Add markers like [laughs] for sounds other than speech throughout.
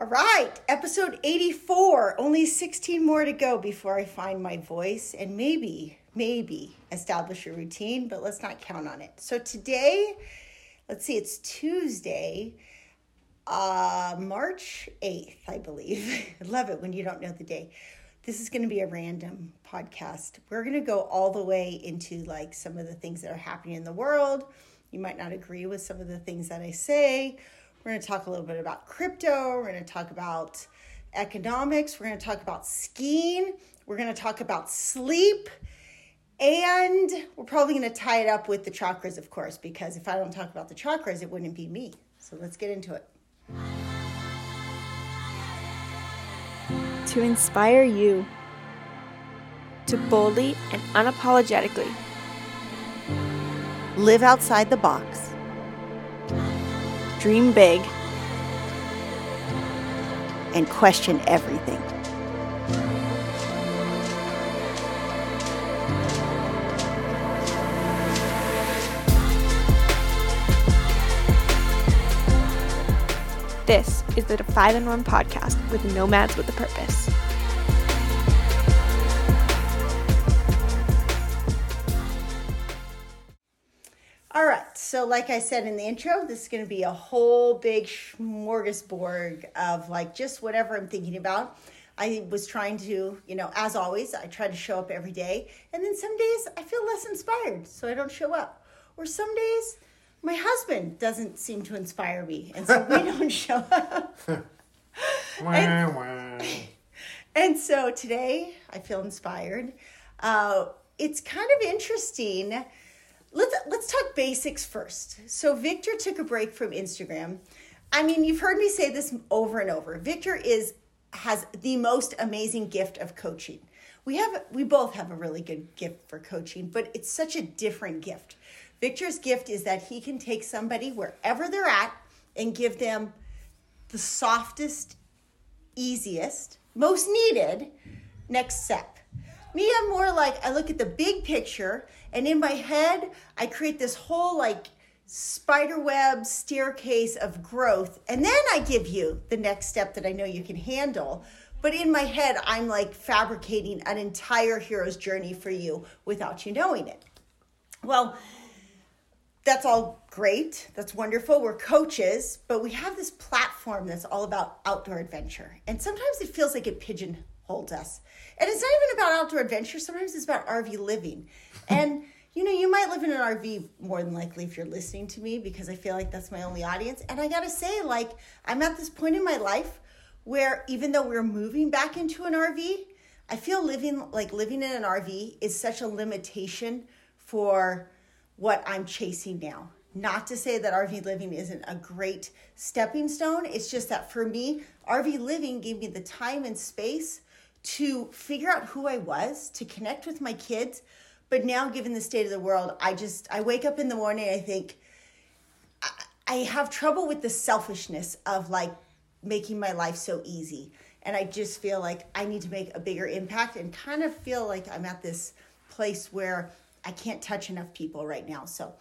All right, episode 84. Only 16 more to go before I find my voice and maybe, maybe establish a routine, but let's not count on it. So today, let's see, it's Tuesday, uh, March 8th, I believe. I [laughs] love it when you don't know the day. This is going to be a random podcast. We're going to go all the way into like some of the things that are happening in the world. You might not agree with some of the things that I say. We're going to talk a little bit about crypto. We're going to talk about economics. We're going to talk about skiing. We're going to talk about sleep. And we're probably going to tie it up with the chakras, of course, because if I don't talk about the chakras, it wouldn't be me. So let's get into it. to inspire you to boldly and unapologetically live outside the box, dream big, and question everything. This is the 5 in 1 podcast with Nomads with a Purpose. So like I said in the intro, this is going to be a whole big smorgasbord of like just whatever I'm thinking about. I was trying to, you know, as always, I try to show up every day. And then some days I feel less inspired, so I don't show up. Or some days my husband doesn't seem to inspire me, and so we [laughs] don't show up. [laughs] and, [laughs] and, so today I feel inspired. Uh, it's kind of interesting. Let's let's talk basics first. So Victor took a break from Instagram. I mean, you've heard me say this over and over. Victor is has the most amazing gift of coaching. We have we both have a really good gift for coaching, but it's such a different gift. Victor's gift is that he can take somebody wherever they're at and give them the softest, easiest, most needed next step. Me, I'm more like I look at the big picture and in my head, I create this whole like spider web staircase of growth. And then I give you the next step that I know you can handle. But in my head, I'm like fabricating an entire hero's journey for you without you knowing it. Well, that's all great. That's wonderful. We're coaches, but we have this platform that's all about outdoor adventure. And sometimes it feels like it pigeonholes us. And it's not even about outdoor adventure, sometimes it's about RV living. And you know, you might live in an RV more than likely if you're listening to me because I feel like that's my only audience. And I got to say like I'm at this point in my life where even though we're moving back into an RV, I feel living like living in an RV is such a limitation for what I'm chasing now. Not to say that RV living isn't a great stepping stone. It's just that for me, RV living gave me the time and space to figure out who I was, to connect with my kids. But now, given the state of the world, I just, I wake up in the morning, I think, I, I have trouble with the selfishness of like making my life so easy. And I just feel like I need to make a bigger impact and kind of feel like I'm at this place where I can't touch enough people right now. So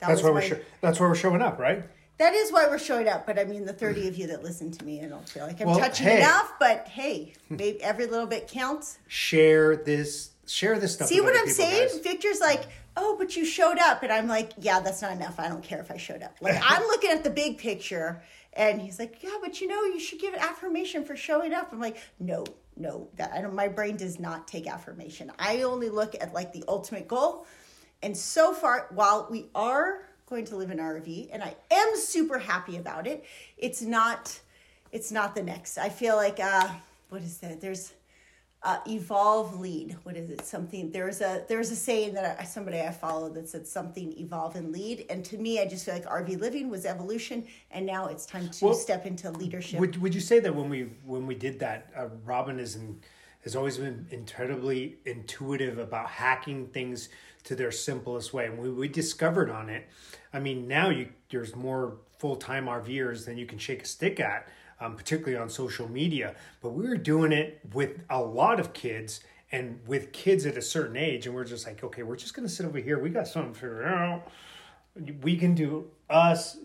that that's why we're sh- that's why we're showing up, right? That is why we're showing up. But I mean, the thirty of you that listen to me, I don't feel like I'm well, touching hey. enough. But hey, maybe every little bit counts. Share this. Share this stuff. See what I'm people, saying? Guys. Victor's like, oh, but you showed up, and I'm like, yeah, that's not enough. I don't care if I showed up. Like [laughs] I'm looking at the big picture, and he's like, yeah, but you know, you should give an affirmation for showing up. I'm like, no, no, that I don't, my brain does not take affirmation. I only look at like the ultimate goal. And so far, while we are going to live in RV, and I am super happy about it, it's not, it's not the next. I feel like, uh, what is that? There's uh, evolve lead. What is it? Something there's a there's a saying that I, somebody i follow that said something evolve and lead. And to me i just feel like rv living was evolution and now it's time to well, step into leadership. would, would you say that when we when we did that uh, robin is in, has always been incredibly intuitive about hacking things to their simplest way and we, we discovered on it i mean now you there's more full-time rvers than you can shake a stick at um, particularly on social media. But we were doing it with a lot of kids and with kids at a certain age. And we're just like, okay, we're just going to sit over here. We got something to figure out. We can do us,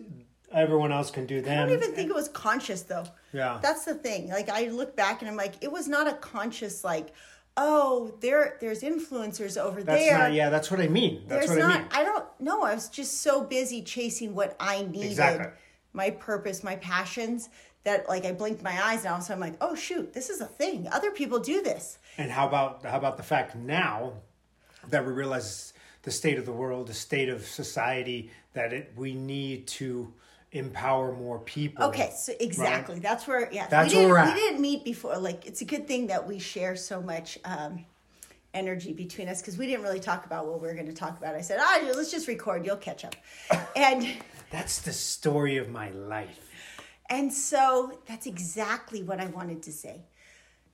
everyone else can do them. I don't even think it was conscious though. Yeah. That's the thing. Like I look back and I'm like, it was not a conscious like, oh, there there's influencers over that's there. not. Yeah, that's what I mean. That's there's what not I mean. I don't know. I was just so busy chasing what I needed. Exactly. My purpose, my passions. That like I blinked my eyes and all of a sudden I'm like, oh shoot, this is a thing. Other people do this. And how about how about the fact now that we realize the state of the world, the state of society, that it we need to empower more people. Okay, so exactly. That's where yeah. That's we where didn't, we're at. We didn't meet before. Like it's a good thing that we share so much um, energy between us because we didn't really talk about what we were going to talk about. I said, ah, let's just record. You'll catch up. [laughs] And That's the story of my life. and so that's exactly what I wanted to say.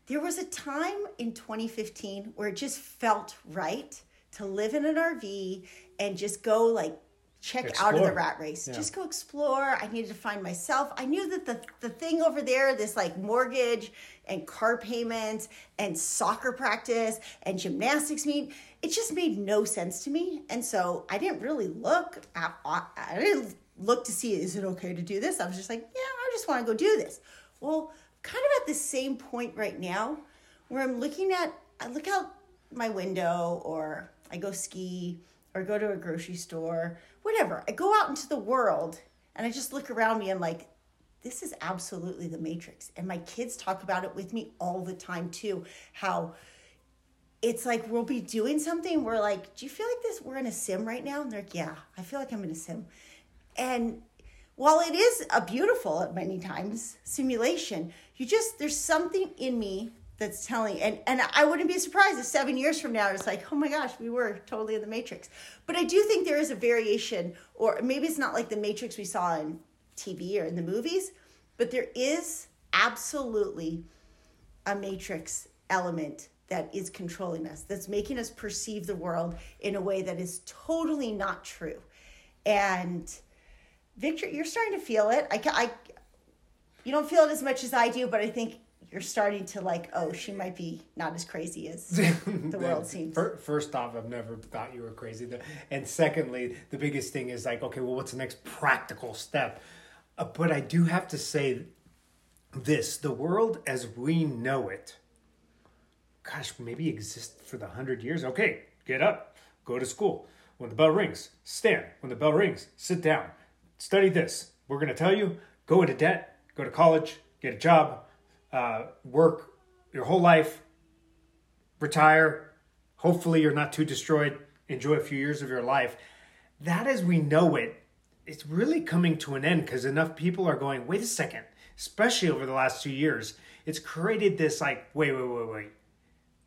There was a time in 2015 where it just felt right to live in an RV and just go like check out of the rat race. Yeah. Just go explore. I needed to find myself. I knew that the the thing over there, this like mortgage and car payments and soccer practice and gymnastics meet, it just made no sense to me. And so I didn't really look at, I didn't look to see is it okay to do this? I was just like, yeah, I just want to go do this. Well, kind of at the same point right now where I'm looking at I look out my window or I go ski or go to a grocery store, whatever. I go out into the world and I just look around me and like this is absolutely the matrix. And my kids talk about it with me all the time too. How it's like we'll be doing something. We're like, do you feel like this? We're in a sim right now. And they're like, yeah, I feel like I'm in a sim. And while it is a beautiful at many times simulation, you just there's something in me that's telling and and I wouldn't be surprised if seven years from now it's like, oh my gosh, we were totally in the matrix. But I do think there is a variation, or maybe it's not like the matrix we saw in TV or in the movies, but there is absolutely a matrix element that is controlling us, that's making us perceive the world in a way that is totally not true. And Victor, you're starting to feel it. I, I, you don't feel it as much as I do, but I think you're starting to like, oh, she might be not as crazy as [laughs] the world seems. First off, I've never thought you were crazy. And secondly, the biggest thing is like, okay, well, what's the next practical step? Uh, but I do have to say this the world as we know it, gosh, maybe exist for the hundred years. Okay, get up, go to school. When the bell rings, stand. When the bell rings, sit down. Study this. We're going to tell you go into debt, go to college, get a job, uh, work your whole life, retire. Hopefully, you're not too destroyed. Enjoy a few years of your life. That, as we know it, it's really coming to an end because enough people are going, wait a second, especially over the last two years. It's created this like, wait, wait, wait, wait.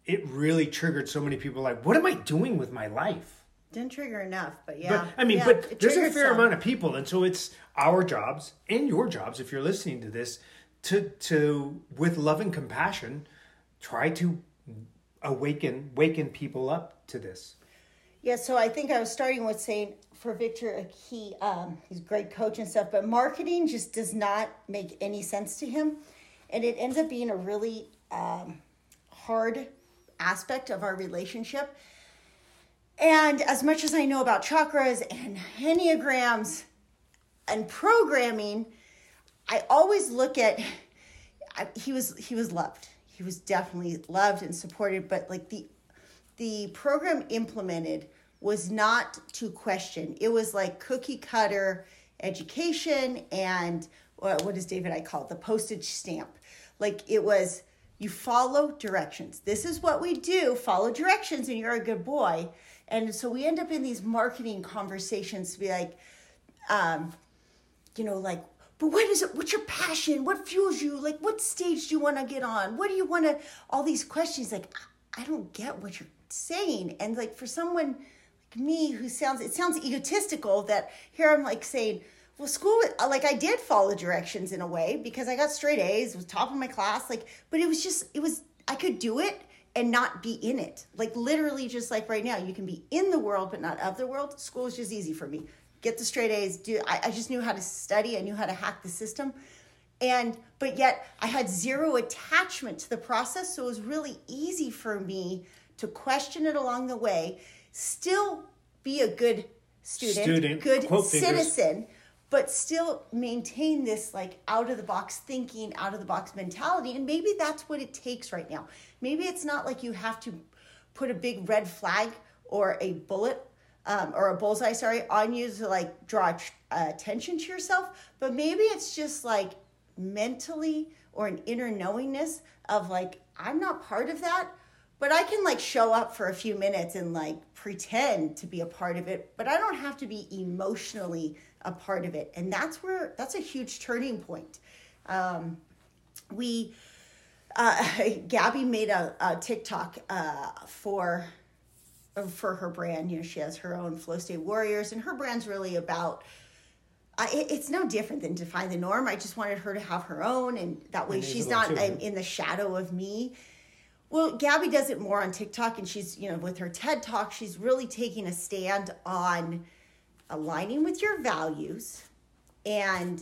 It really triggered so many people like, what am I doing with my life? Didn't trigger enough, but yeah. But I mean, yeah, but there's a fair some. amount of people, and so it's our jobs and your jobs if you're listening to this to to with love and compassion try to awaken waken people up to this. Yeah, so I think I was starting with saying for Victor, he um, he's a great coach and stuff, but marketing just does not make any sense to him, and it ends up being a really um, hard aspect of our relationship. And as much as I know about chakras and enneagrams and programming, I always look at I, he was he was loved. He was definitely loved and supported, but like the the program implemented was not to question. It was like cookie cutter education and what what does David I call it? The postage stamp. Like it was you follow directions. This is what we do. Follow directions and you're a good boy. And so we end up in these marketing conversations to be like, um, you know, like, but what is it? What's your passion? What fuels you? Like, what stage do you want to get on? What do you want to? All these questions, like, I don't get what you're saying. And like, for someone like me who sounds, it sounds egotistical that here I'm like saying, well, school, uh, like, I did follow directions in a way because I got straight A's, was top of my class, like, but it was just, it was, I could do it and not be in it. Like literally, just like right now, you can be in the world but not of the world. School is just easy for me. Get the straight A's. Do I, I just knew how to study. I knew how to hack the system, and but yet I had zero attachment to the process. So it was really easy for me to question it along the way. Still be a good student, Student, good quote fingers. citizen, but still maintain this like out of the box thinking, out of the box mentality. And maybe that's what it takes right now. Maybe it's not like you have to put a big red flag or a bullet um, or a bullseye, sorry, on you to like draw attention to yourself, but maybe it's just like mentally or an inner knowingness of like, I'm not part of that, but I can like show up for a few minutes and like pretend to be a part of it, but I don't have to be emotionally a part of it. And that's where that's a huge turning point. Um, we, uh, [laughs] Gabby made a, a TikTok uh, for for her brand. You know, she has her own Flow State Warriors, and her brand's really about. Uh, it, it's no different than Defy the norm. I just wanted her to have her own, and that way she's not um, in the shadow of me. Well, Gabby does it more on TikTok, and she's you know with her TED talk, she's really taking a stand on aligning with your values and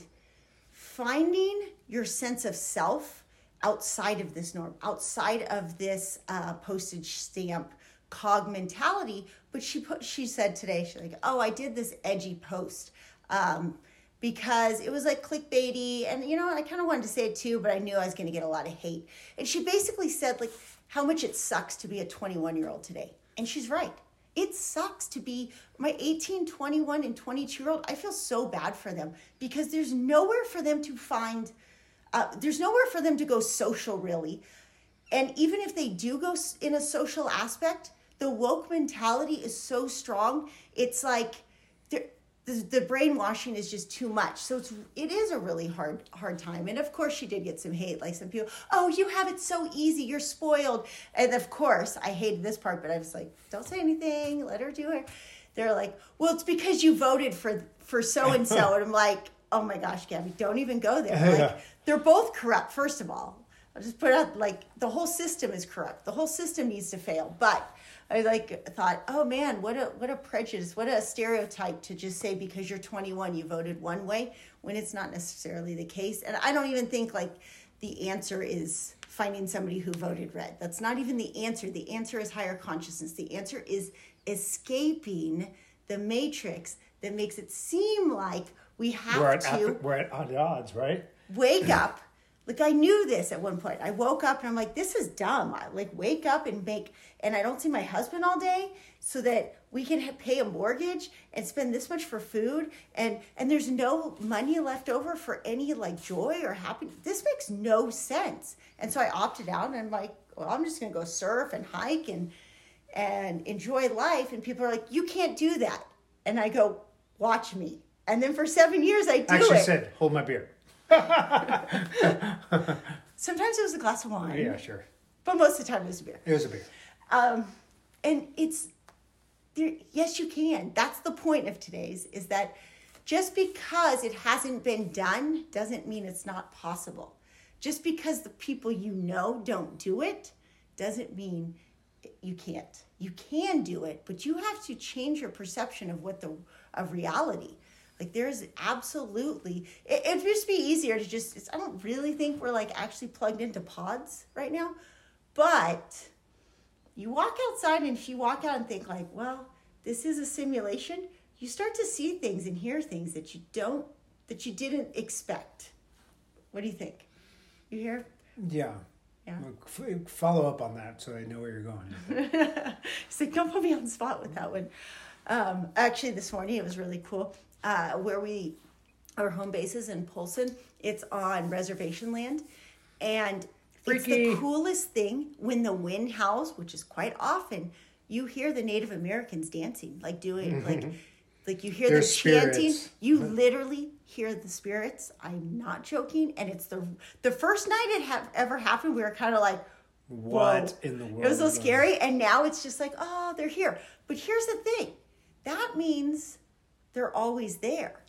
finding your sense of self outside of this norm, outside of this uh, postage stamp cog mentality. But she put, she said today, she's like, oh, I did this edgy post um, because it was like clickbaity, and you know, I kind of wanted to say it too, but I knew I was going to get a lot of hate. And she basically said like how much it sucks to be a 21 year old today, and she's right. It sucks to be my 18, 21, and 22 year old. I feel so bad for them because there's nowhere for them to find, uh, there's nowhere for them to go social really. And even if they do go in a social aspect, the woke mentality is so strong. It's like the, the brainwashing is just too much. So it's it is a really hard hard time. And of course, she did get some hate. Like some people, oh, you have it so easy. You're spoiled. And of course, I hated this part, but I was like, don't say anything. Let her do it. They're like, well, it's because you voted for for so and so. And I'm like, oh my gosh, Gabby, don't even go there. Like, they're both corrupt. First of all, I'll just put up like the whole system is corrupt. The whole system needs to fail. But I like thought, oh man, what a what a prejudice, what a stereotype to just say because you're 21 you voted one way when it's not necessarily the case. And I don't even think like the answer is finding somebody who voted red. That's not even the answer. The answer is higher consciousness. The answer is escaping the matrix that makes it seem like we have we're to. We're at odds, right? Wake up like I knew this at one point. I woke up and I'm like, this is dumb. I like wake up and make, and I don't see my husband all day, so that we can pay a mortgage and spend this much for food, and and there's no money left over for any like joy or happiness. This makes no sense. And so I opted out, and I'm like, well, I'm just gonna go surf and hike and and enjoy life. And people are like, you can't do that. And I go, watch me. And then for seven years, I do Actually it. said, hold my beer. [laughs] Sometimes it was a glass of wine. Yeah, sure. But most of the time it was a beer. It was a beer. Um, and it's there. Yes, you can. That's the point of today's. Is that just because it hasn't been done doesn't mean it's not possible. Just because the people you know don't do it doesn't mean you can't. You can do it, but you have to change your perception of what the of reality. Like there's absolutely it, it'd just be easier to just I don't really think we're like actually plugged into pods right now. But you walk outside and if you walk out and think like, well, this is a simulation, you start to see things and hear things that you don't that you didn't expect. What do you think? You hear? Yeah. Yeah. Follow up on that so I know where you're going. [laughs] It's like, don't put me on the spot with that one. Um, actually, this morning it was really cool uh, where we our home base is in Polson. It's on reservation land, and Freaky. it's the coolest thing when the wind howls, which is quite often. You hear the Native Americans dancing, like doing mm-hmm. like like you hear them chanting. You literally hear the spirits. I'm not joking, and it's the the first night it have ever happened. We were kind of like, what Whoa. in the world? It was so scary, and now it's just like, oh, they're here. But here's the thing, that means they're always there.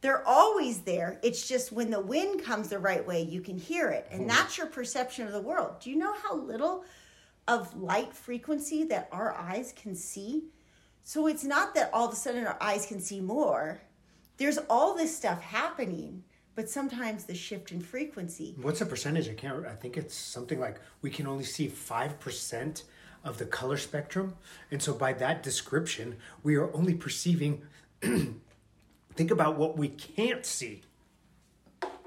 They're always there. It's just when the wind comes the right way, you can hear it. And hmm. that's your perception of the world. Do you know how little of light frequency that our eyes can see? So it's not that all of a sudden our eyes can see more. There's all this stuff happening, but sometimes the shift in frequency. What's the percentage? I can't. I think it's something like we can only see five percent of the color spectrum, and so by that description, we are only perceiving [clears throat] think about what we can't see,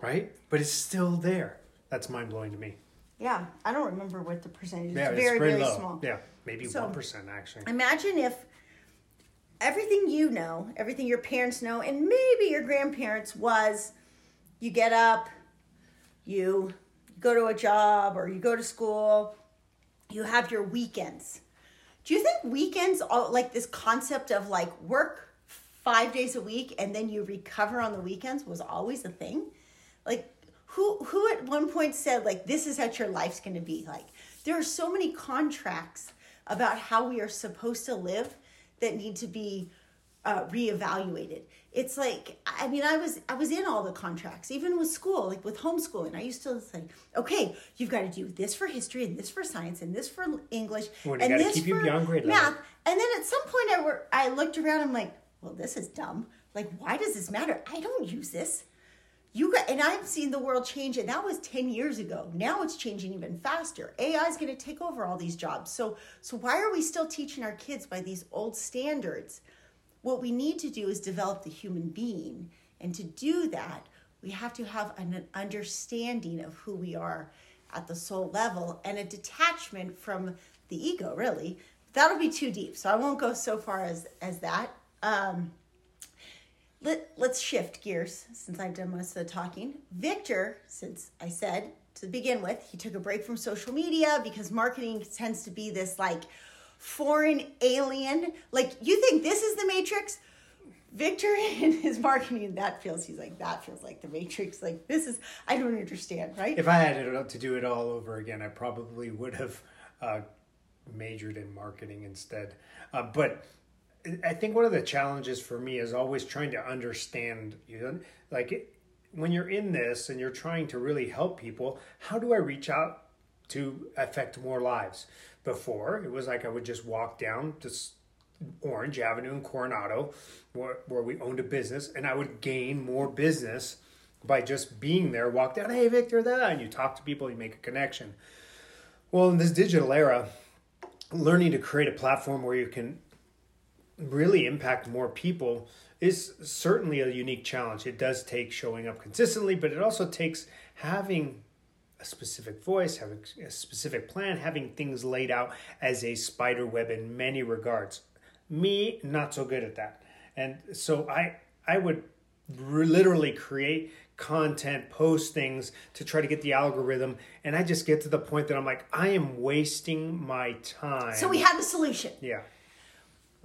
right? But it's still there. That's mind blowing to me. Yeah, I don't remember what the percentage is. Yeah, it's very, very low. small. Yeah, maybe So- one percent actually. Imagine if everything you know, everything your parents know, and maybe your grandparents was you get up, you go to a job or you go to school, you have your weekends. Do you think weekends, all, like this concept of like work five days a week and then you recover on the weekends, was always a thing? Like, who who at one point said like this is what your life's going to be like? There are so many contracts about how we are supposed to live that need to be uh, reevaluated. It's like I mean I was I was in all the contracts even with school like with homeschooling I used to say okay you've got to do this for history and this for science and this for English Well, and this for beyond grade level. math and then at some point I were I looked around I'm like well this is dumb like why does this matter I don't use this you got and I've seen the world change and that was 10 years ago. Now it's changing even faster. AI is going to take over all these jobs. So so why are we still teaching our kids by these old standards? What we need to do is develop the human being. And to do that, we have to have an understanding of who we are at the soul level and a detachment from the ego, really. That'll be too deep. So I won't go so far as as that. Um let, let's shift gears since I've done most of the talking. Victor, since I said to begin with, he took a break from social media because marketing tends to be this like foreign alien. Like, you think this is the Matrix? Victor [laughs] in his marketing, that feels, he's like, that feels like the Matrix. Like, this is, I don't understand, right? If I had to do it all over again, I probably would have uh, majored in marketing instead. Uh, but I think one of the challenges for me is always trying to understand. You know, like when you're in this and you're trying to really help people, how do I reach out to affect more lives? Before it was like I would just walk down this Orange Avenue in Coronado, where, where we owned a business, and I would gain more business by just being there. Walk down, hey Victor, that, and you talk to people, you make a connection. Well, in this digital era, learning to create a platform where you can really impact more people is certainly a unique challenge. It does take showing up consistently, but it also takes having a specific voice, having a specific plan, having things laid out as a spider web in many regards. Me, not so good at that. And so I I would literally create content, post things to try to get the algorithm, and I just get to the point that I'm like, I am wasting my time. so we had the solution. yeah.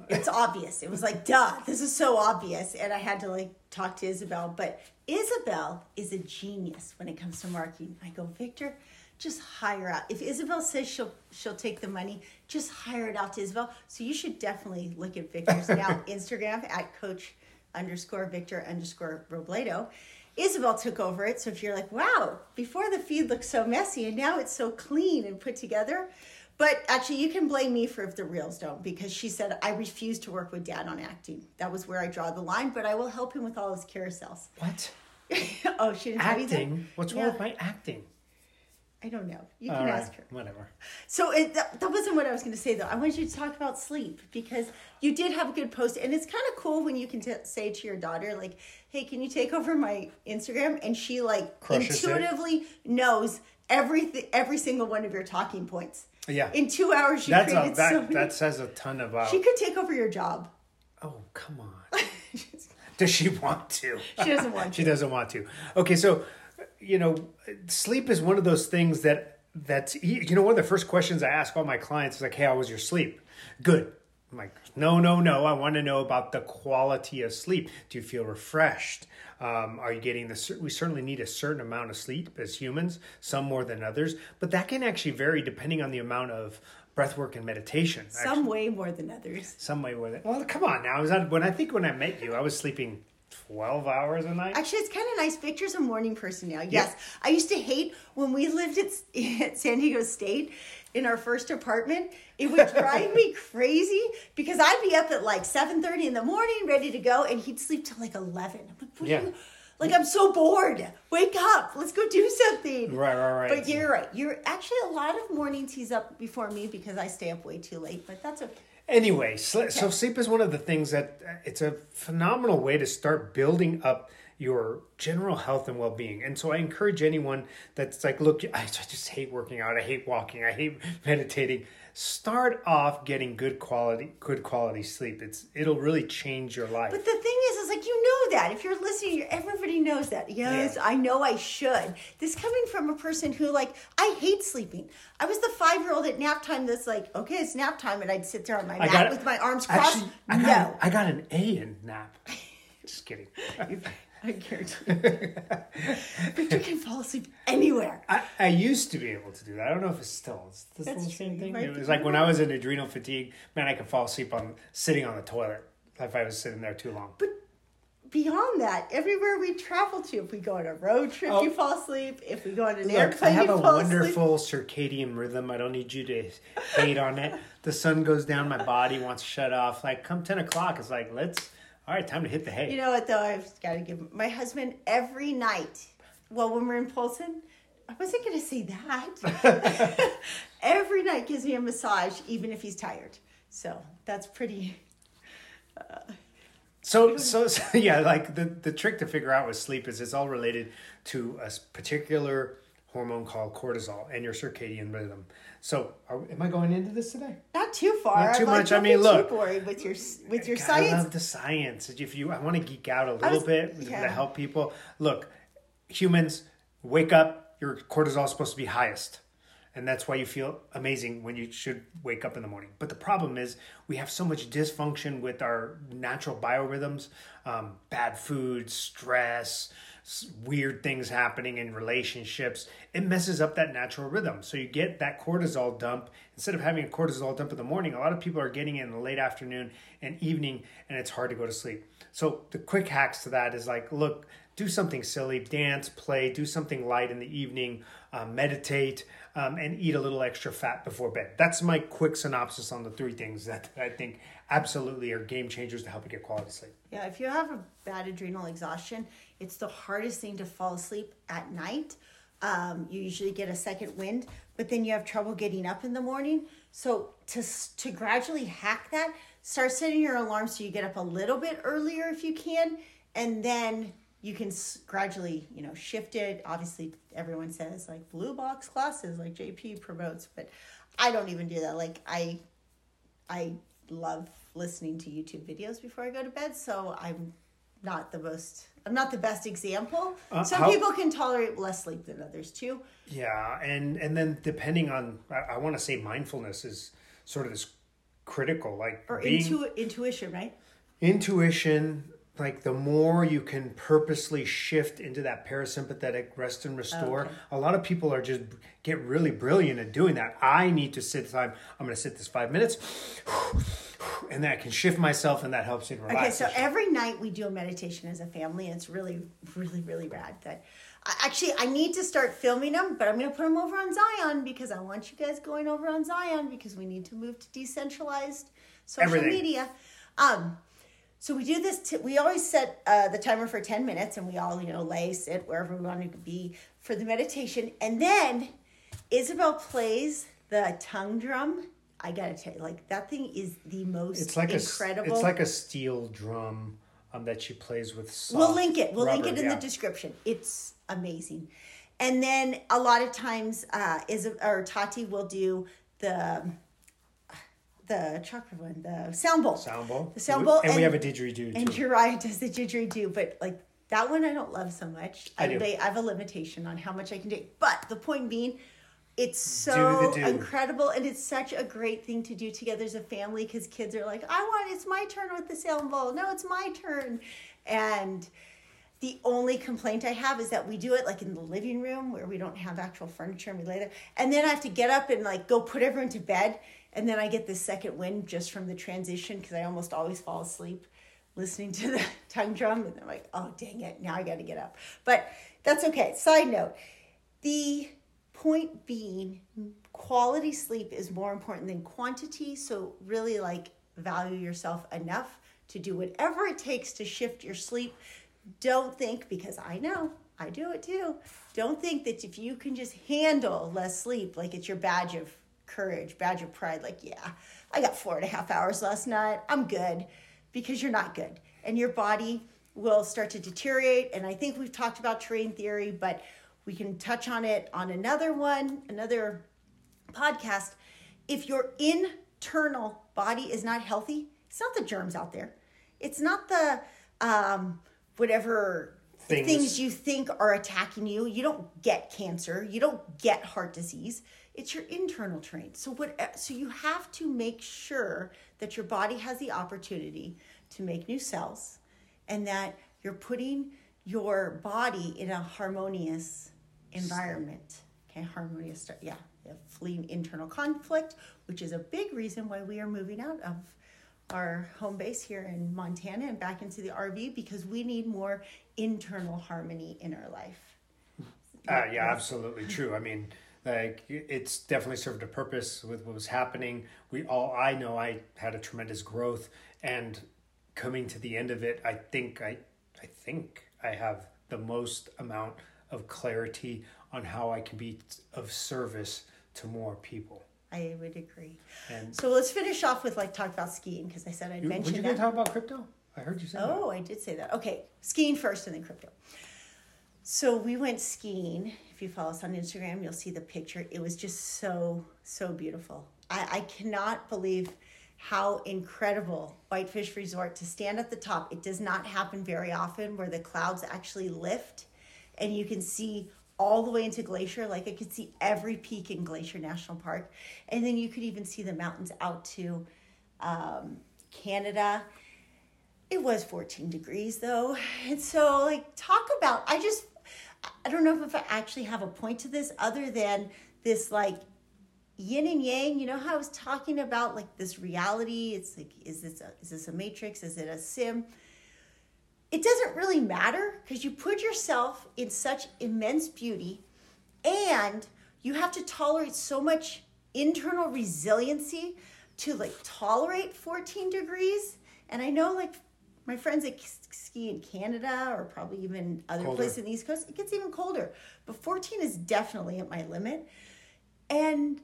It's obvious. It was like, duh, this is so obvious. And I had to like talk to Isabel. But Isabel is a genius when it comes to marketing. I go, Victor, just hire out. If Isabel says she'll she'll take the money, just hire it out to Isabel. So you should definitely look at Victor's [laughs] now Instagram at coach underscore Victor underscore Robledo. Isabel took over it. So if you're like, wow, before the feed looked so messy and now it's so clean and put together. But actually, you can blame me for if the reels don't, because she said I refuse to work with dad on acting. That was where I draw the line, but I will help him with all his carousels. What? [laughs] oh, she didn't tell you that? Acting? What's wrong Yeah. with my acting? I don't know. You can right, ask her. Whatever. So it, that, that wasn't what I was going to say though. I wanted you to talk about sleep because you did have a good post, and it's kind of cool when you can t- say to your daughter like, "Hey, can you take over my Instagram?" And she like Crushes it. intuitively knows everything, every single one of your talking points. Yeah. In two hours, she That's a, created that, so many. that says a ton about. She could take over your job. oh, come on. [laughs] Does she want to? She doesn't want [laughs] she to. doesn't want to. Okay, so you know, sleep is one of those things that that's you know one of the first questions I ask all my clients is like, "Hey, how was your sleep?" Good. I'm like, no, no, no. I want to know about the quality of sleep. Do you feel refreshed? Um, are you getting the? We certainly need a certain amount of sleep as humans, some more than others, but that can actually vary depending on the amount of breath work and meditation. Some way more than others. some way more it. Well, come on now. I was on, when I think when I met you, I was sleeping twelve hours a night. Actually, it's kind of nice. Victor's a morning person now. Yes, I used to hate when we lived at, at [laughs] San Diego State in our first apartment. It would drive me [laughs] crazy because I'd be up at like seven thirty in the morning, ready to go, and he'd sleep till like eleven. I'm like, what are Yeah. you? Like I'm so bored. Wake up. Let's go do something. Right, right, right. But you're right. You're actually a lot of mornings he's up before me because I stay up way too late. But that's okay. Anyway, sl- so sleep is one of the things that uh, it's a phenomenal way to start building up your general health and well-being. And so I encourage anyone that's like, look, [laughs] I just hate working out, I hate walking, I hate [laughs] meditating. Start off getting good quality, good quality sleep. It's it'll really change your life. But the thing is, is like you know that if you're listening, everybody knows that. Yes, Yeah. I know I should. This coming from a person who like I hate sleeping. I was the five year old at nap time that's like, okay, it's nap time, and I'd sit there on my I mat with my arms crossed. Actually, I no, got, I got an A in nap. [laughs] Just kidding. [laughs] I guarantee. you. Victor can fall asleep anywhere. I, I used to be able to do that. I don't know if it's still it's the same thing. It was like when I was in adrenal fatigue, man, I could fall asleep on sitting on the toilet if I was sitting there too long. But beyond that, everywhere we travel to, if we go on a road trip, Oh. you fall asleep. If we go on an Look, airplane, I have you a fall asleep. wonderful circadian rhythm. I don't need you to hate on it. The sun goes down, my body wants to shut off. Like come ten o'clock, it's like let's. All right, time to hit the hay. You know what though? I've got to give my husband every night. Well, when we're in Polson, I wasn't going to say that. [laughs] [laughs] every night gives me a massage, even if he's tired. So that's pretty. Uh, so, so, so [laughs] yeah, like the, the trick to figure out with sleep is it's all related to a particular hormone called cortisol and your circadian rhythm. So, are, am I going into this today? Not too far. Not too like, much. I mean, look. with your with your God, science. I love the science. If you, I want to geek out a little was- bit yeah. to help people. Look, humans wake up. Your cortisol is supposed to be highest, and that's why you feel amazing when you should wake up in the morning. But the problem is we have so much dysfunction with our natural biorhythms, um, bad food, stress. Weird things happening in relationships, it messes up that natural rhythm. So you get that cortisol dump. Instead of having a cortisol dump in the morning, a lot of people are getting it in the late afternoon and evening, and it's hard to go to sleep. So the quick hacks to that is like, look, do something silly, dance, play, do something light in the evening, uh, meditate, um, and eat a little extra fat before bed. That's my quick synopsis on the three things that I think absolutely are game changers to help you get quality sleep. Yeah, if you have a bad adrenal exhaustion, it's the hardest thing to fall asleep at night. Um, you usually get a second wind, but then you have trouble getting up in the morning. So to to gradually hack that, start setting your alarm so you get up a little bit earlier if you can, and then you can gradually, you know, shift it. Obviously, everyone says like blue box classes, like JP promotes, but I don't even do that. Like I I love listening to YouTube videos before I go to bed, so I'm not the most I'm not the best example. Uh, Some how- people can tolerate less sleep than others too. Yeah, and and then depending on, I, I want to say mindfulness is sort of this critical, like Or being intu- intuition, right? intuition like the more you can purposely shift into that parasympathetic rest and restore Okay. a lot of people are just get really brilliant at doing that i need to sit time i'm going to sit this five minutes [sighs] and then i can shift myself and that helps me to relax Okay, so every night we do a meditation as a family, and it's really, really, really rad. That I, actually I need to start filming them, but I'm going to put them over on Zion because I want you guys going over on Zion because we need to move to decentralized social Everything. media. Um, so we do this. T- we always set uh, the timer for ten minutes, and we all you know lay, sit wherever we want to be for the meditation, and then Isabel plays the tongue drum. I gotta tell you, like that thing is the most it's like incredible. a it's like a steel drum um, that she plays with We'll link it. We'll link it in yeah. the description. It's amazing. And then a lot of times, uh, is or Tati will do the the chakra one, the sound bowl. sound bowl The sound bowl, and, we have a didgeridoo And too Uriah does the didgeridoo, but like that one I don't love so much. I do. I have a limitation on how much I can take. But the point being, it's so incredible and it's such a great thing to do together as a family because kids are like, I want it's my turn with the sound bowl. No, it's my turn. And the only complaint I have is that we do it like in the living room where we don't have actual furniture and we lay there. And then I have to get up and like go put everyone to bed. And then I get this second wind just from the transition because I almost always fall asleep listening to the [laughs] tongue drum. And I'm like, oh, dang it. Now I got to get up. But that's okay. Side note the point being, quality sleep is more important than quantity. So, really, like, value yourself enough to do whatever it takes to shift your sleep. Don't think, because I know I do it too, don't think that if you can just handle less sleep, like it's your badge of courage, badge of pride. Like, yeah, I got four and a half hours last night. I'm good because you're not good. And your body will start to deteriorate. And I think we've talked about terrain theory, but we can touch on it on another one, another podcast. If your internal body is not healthy, it's not the germs out there. It's not the um, whatever Things. things you think are attacking you. You don't get cancer. You don't get heart disease. It's your internal terrain. So what? So you have to make sure that your body has the opportunity to make new cells, and that you're putting your body in a harmonious environment. Okay, harmonious. Yeah, yeah, fleeing internal conflict, which is a big reason why we are moving out of our home base here in Montana and back into the RV because we need more internal harmony in our life. Uh, yeah, absolutely true. I mean, like it's definitely served a purpose with what was happening. We all, I know, I had a tremendous growth, and coming to the end of it, I think I, I think I have the most amount of clarity on how I can be of service to more people. I would agree. And So let's finish off with like talk about skiing because I said I'd you, were mention you that. going to talk about crypto? I heard you say that. Oh, I did say that. Okay, skiing first and then crypto. So we went skiing. If you follow us on Instagram, you'll see the picture. It was just so, so beautiful. I, I cannot believe how incredible Whitefish Resort to stand at the top. It does not happen very often where the clouds actually lift and you can see all the way into Glacier. Like I could see every peak in Glacier National Park. And then you could even see the mountains out to um, Canada. It was 14 degrees though. And so like talk about i just i don't know if i actually have a point to this other than this like yin and yang. You know how i was talking about like this reality? It's like is this a, is this a matrix? Is it a sim it doesn't really matter because you put yourself in such immense beauty and you have to tolerate so much internal resiliency to like tolerate 14 degrees. And i know like my friends that ski in canada or probably even other Colder. places in the east coast it gets even colder. But 14 is definitely at my limit. And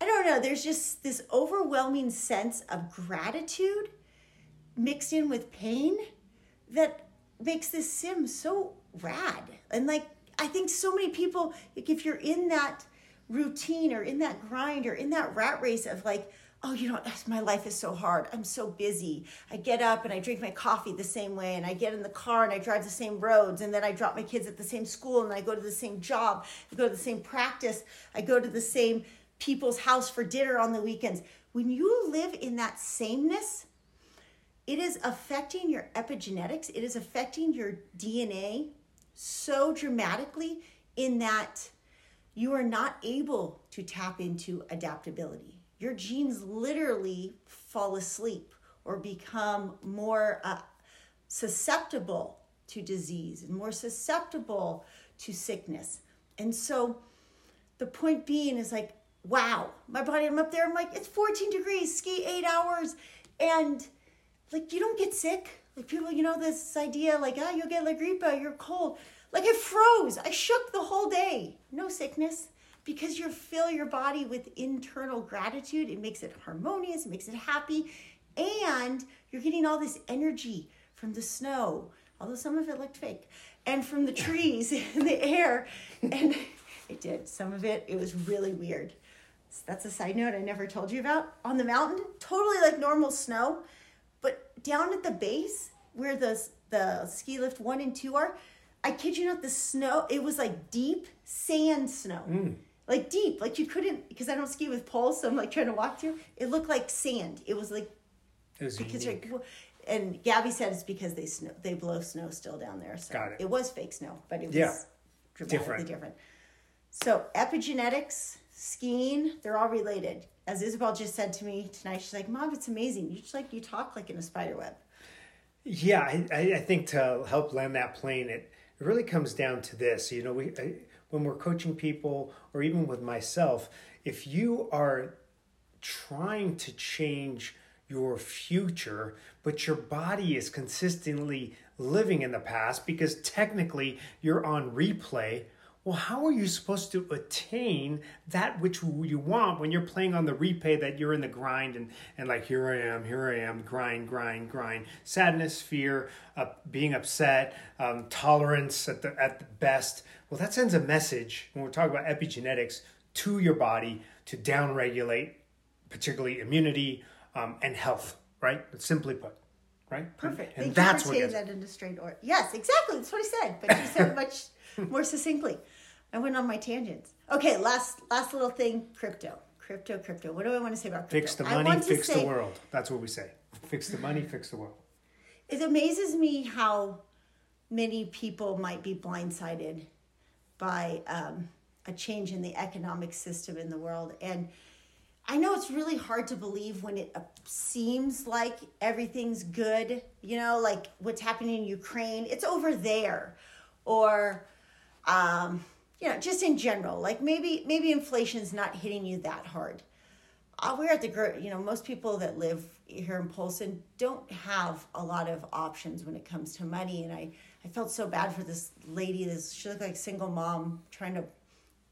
i don't know there's just this overwhelming sense of gratitude mixed in with pain that makes this sim so rad. And like I think so many people, like if you're in that routine or in that grind or in that rat race of like, oh, you know, my life is so hard. I'm so busy. I get up and I drink my coffee the same way, and I get in the car and I drive the same roads, and then I drop my kids at the same school, and I go to the same job, I go to the same practice, I go to the same people's house for dinner on the weekends. When you live in that sameness, it is affecting your epigenetics, it is affecting your DNA so dramatically in that you are not able to tap into adaptability. Your genes literally fall asleep or become more uh, susceptible to disease and more susceptible to sickness. And so the point being is like, wow, my body, I'm up there, I'm like, it's 14 degrees, ski eight hours. And like, you don't get sick. Like, people, you know, this idea, like, ah, you'll get La Gripa, you're cold. Like, I froze, I shook the whole day. No sickness because you fill your body with internal gratitude. It makes it harmonious, it makes it happy, and you're getting all this energy from the snow, although some of it looked fake, and from the trees [laughs] the air. And [laughs] it did. Some of it, it was really weird. So that's a side note I never told you about. On the mountain, totally like normal snow, but down at the base where the the ski lift one and two are, I kid you not, the snow it was like deep sand snow, mm. like deep, like you couldn't because I don't ski with poles, so I'm like trying to walk through. It looked like sand. It was like It was because unique. like, and Gabby said it's because they snow they blow snow still down there. So Got it. was fake snow, but it was Yeah. dramatically Different. different. So epigenetics, skiing, they're all related. As Isabel just said to me tonight, she's like, "Mom, it's amazing. You just like you talk like in a spider web." Yeah, I, I think to help land that plane, it, it really comes down to this. You know, we I, when we're coaching people, or even with myself, if you are trying to change your future, but your body is consistently living in the past because technically you're on replay, well, how are you supposed to attain that which you want when you're playing on the repay that you're in the grind and, and like, here I am, here I am, grind, grind, grind, sadness, fear, uh, being upset, um, tolerance at the, at the best. Well, that sends a message when we're talking about epigenetics to your body to downregulate, particularly immunity um, and health, right? Simply put, right? Perfect. And Thank that's you what for saying that in a straight or yes, exactly. That's what I said, but you said it much [laughs] more succinctly. I went on my tangents. Okay, last last little thing, crypto. Crypto, crypto. What do I want to say about crypto? Fix the I money, want to fix say- the world. That's what we say. Fix the money, fix the world. It amazes me how many people might be blindsided by um, a change in the economic system in the world. And I know it's really hard to believe when it uh, seems like everything's good, you know, like what's happening in Ukraine, it's over there. Or, um, you know, just in general, like maybe maybe inflation's not hitting you that hard. Uh, we're at the you know most people that live here in Polson don't have a lot of options when it comes to money, and I I felt so bad for this lady. This she looked like single mom trying to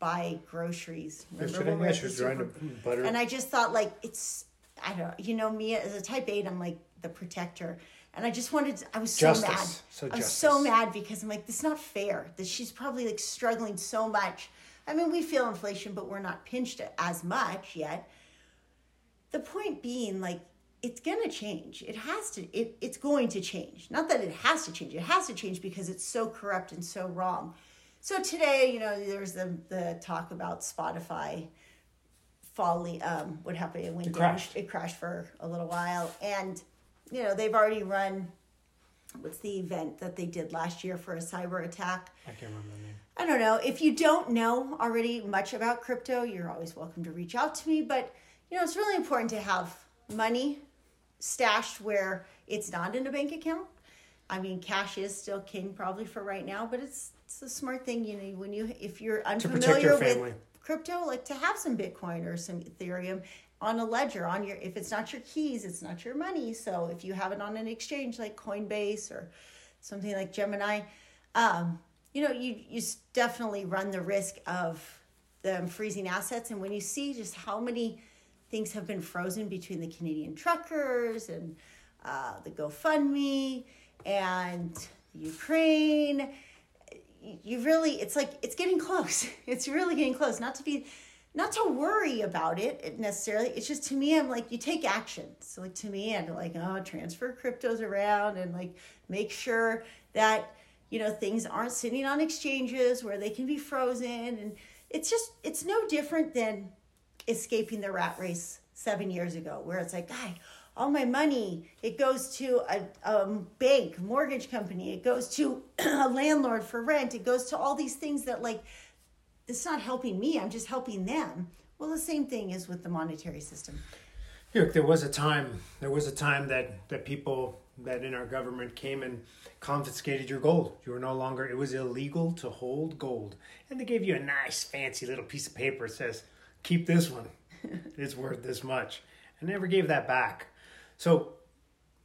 buy groceries. Remember Yesterday, when we were yeah, she was trying to butter. and I just thought like it's I don't know, you know me as a type eight, I'm like the protector. And I just wanted to, I was so Justice. mad. So I was so mad because I'm like, this is not fair. That she's probably like struggling so much. I mean, we feel inflation, but we're not pinched as much yet. The point being, like, it's gonna change. It has to. It, it's going to change. Not that it has to change. It has to change because it's so corrupt and so wrong. So today, you know, there's the the talk about Spotify folly. Um, what happened? It went It down. crashed. It crashed for a little while, and you know they've already run. What's the event that they did last year for a cyber attack? I can't remember the name. I don't know. If you don't know already much about crypto, you're always welcome to reach out to me. But you know, it's really important to have money stashed where it's not in a bank account. I mean, cash is still king probably for right now, but it's it's a smart thing. You know, when you if you're unfamiliar with crypto, like to have some Bitcoin or some Ethereum on a ledger on your if it's not your keys, it's not your money. So if you have it on an exchange like Coinbase or something like Gemini, um, you know, you you definitely run the risk of them freezing assets. And when you see just how many things have been frozen between the Canadian truckers and uh, the GoFundMe and Ukraine, you really it's like it's getting close [laughs] it's really getting close not to be not to worry about it necessarily it's just to me i'm like you take action. So like to me i'm like oh transfer cryptos around and like make sure that you know things aren't sitting on exchanges where they can be frozen. And it's just it's no different than escaping the rat race seven years ago, where it's like, guy, all my money, it goes to a, a bank, mortgage company, it goes to [clears throat] a landlord for rent, it goes to all these things that, like, it's not helping me, I'm just helping them. Well, the same thing is with the monetary system. Look, there was a time. There was a time that that people that in our government came and confiscated your gold. You were no longer. It was illegal to hold gold, and they gave you a nice, fancy little piece of paper that says, "Keep this one. [laughs] it's worth this much," and never gave that back. So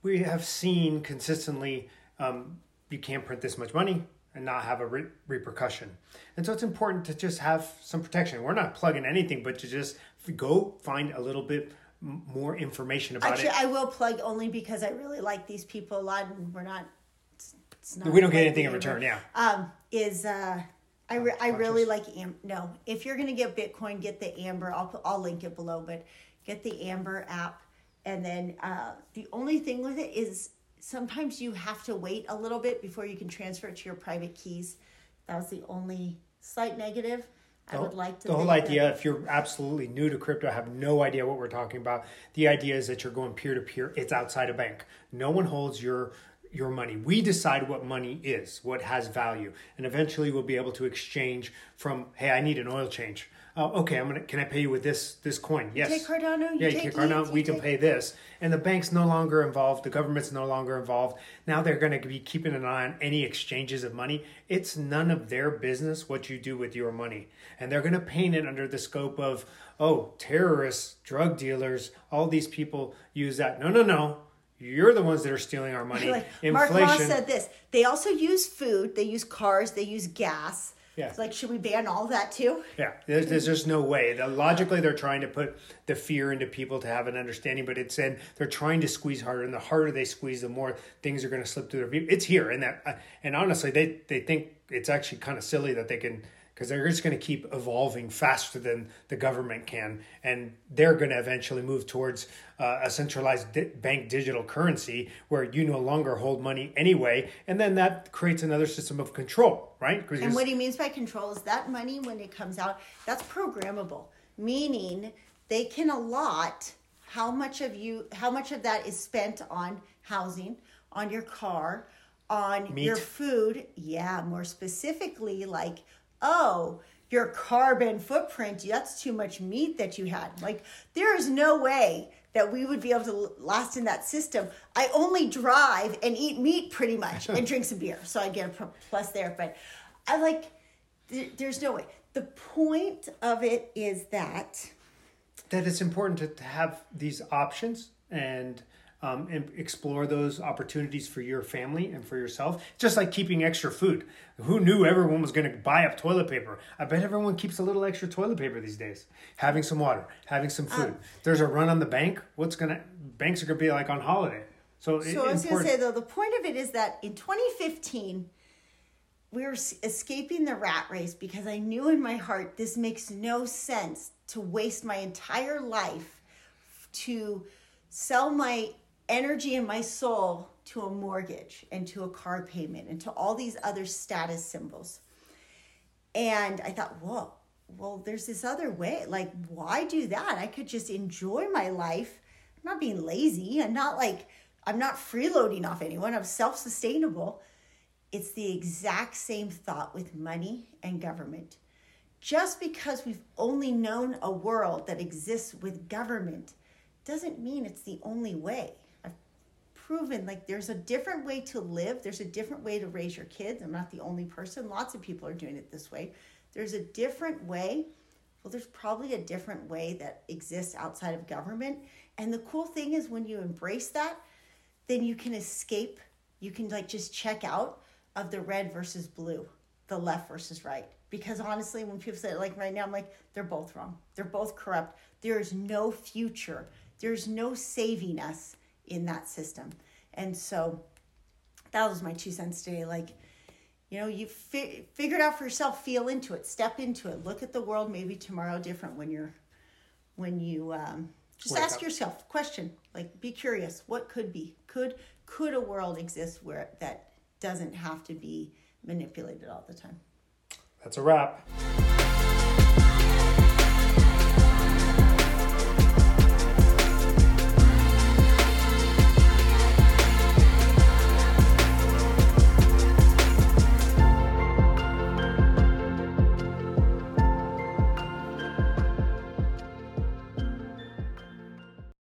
we have seen consistently um, you can't print this much money and not have a re- repercussion. And so it's important to just have some protection. We're not plugging anything, but to just go find a little bit more information about Actually, it. I will plug only because I really like these people a lot, and we're not. It's, it's not we don't get anything in return, yeah. Um, is uh, I re- I really like Am. No, if you're gonna get Bitcoin, get the Amber. I'll put, I'll link it below, but get the Amber app, and then uh, the only thing with it is sometimes you have to wait a little bit before you can transfer it to your private keys. That was the only slight negative. I would like to. the whole idea if you're absolutely new to crypto have no idea what we're talking about the idea is that you're going peer to peer it's outside a bank no one holds your your money we decide what money is what has value and eventually we'll be able to exchange from hey i need an oil change uh, okay i'm gonna can i pay you with this this coin? Yes. Take Cardano, you yeah take take cardano we can take- pay this. And the bank's no longer involved the government's no longer involved. Now they're going to be keeping an eye on any exchanges of money. It's none of their business what you do with your money. And they're going to paint it under the scope of oh terrorists drug dealers all these people use that. No no no. You're the ones that are stealing our money. [laughs] Like Mark inflation said this. They also use food, they use cars, they use gas. Yeah. It's like, should we ban all that too? Yeah, there's, there's just no way. The, logically, they're trying to put the fear into people to have an understanding, but it's in they're trying to squeeze harder, and the harder they squeeze, the more things are going to slip through their view. It's here, and that, uh, and honestly, they they think it's actually kind of silly that they can because they're just going to keep evolving faster than the government can, and they're going to eventually move towards uh, a centralized di- bank digital currency where you no longer hold money anyway, and then that creates another system of control, right? And what he means by control is that money when it comes out, that's programmable, meaning they can allot how much of you how much of that is spent on housing, on your car, on Meat. your food. Yeah, more specifically like, oh, your carbon footprint, that's too much meat that you had. Like there is no way that we would be able to last in that system. I only drive and eat meat pretty much [laughs] and drink some beer. So I get a plus there, but I like there- there's no way. The point of it is that that it's important to have these options and um, and explore those opportunities for your family and for yourself. Just like keeping extra food. Who knew everyone was going to buy up toilet paper? I bet everyone keeps a little extra toilet paper these days. Having some water, having some food. Um, There's a run on the bank. What's gonna banks are gonna be like on holiday. So, it- So I was going to say though, the point of it is that in 2015, we were escaping the rat race because I knew in my heart this makes no sense to waste my entire life to sell my energy and my soul to a mortgage and to a car payment and to all these other status symbols. And I thought, whoa, well, there's this other way. Like, why do that? I could just enjoy my life. I'm not being lazy. I'm not like, I'm not freeloading off anyone. I'm self sustainable. It's the exact same thought with money and government. Just because we've only known a world that exists with government doesn't mean it's the only way. Proven like there's a different way to live, there's a different way to raise your kids. I'm not the only person, lots of people are doing it this way. There's a different way. Well, there's probably a different way that exists outside of government. And the cool thing is when you embrace that, then you can escape. You can like just check out of the red versus blue, the left versus right. Because honestly, when people say like right now, I'm like, they're both wrong. They're both corrupt. There is no future. There's no saving us in that system. And so that was my two cents today. Like, you know, you fi- figure it out for yourself, feel into it, step into it, look at the world maybe tomorrow different when you're, when you, um, just Wake ask up. yourself question like be curious what could be could could a world exist where that doesn't have to be manipulated all the time That's a wrap.